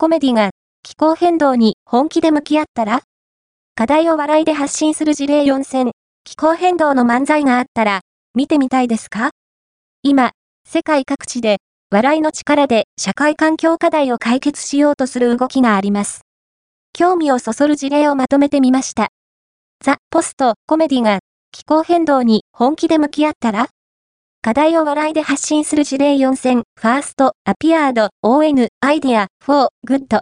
コメディが気候変動に本気で向き合ったら？課題を笑いで発信する事例4選、気候変動の漫才があったら見てみたいですか？今、世界各地で笑いの力で社会環境課題を解決しようとする動きがあります。興味をそそる事例をまとめてみました。 The post コメディが気候変動に本気で向き合ったら？課題を笑いで発信する事例4選、ファースト、アピアード、ON、アイディア、フォー、グッド。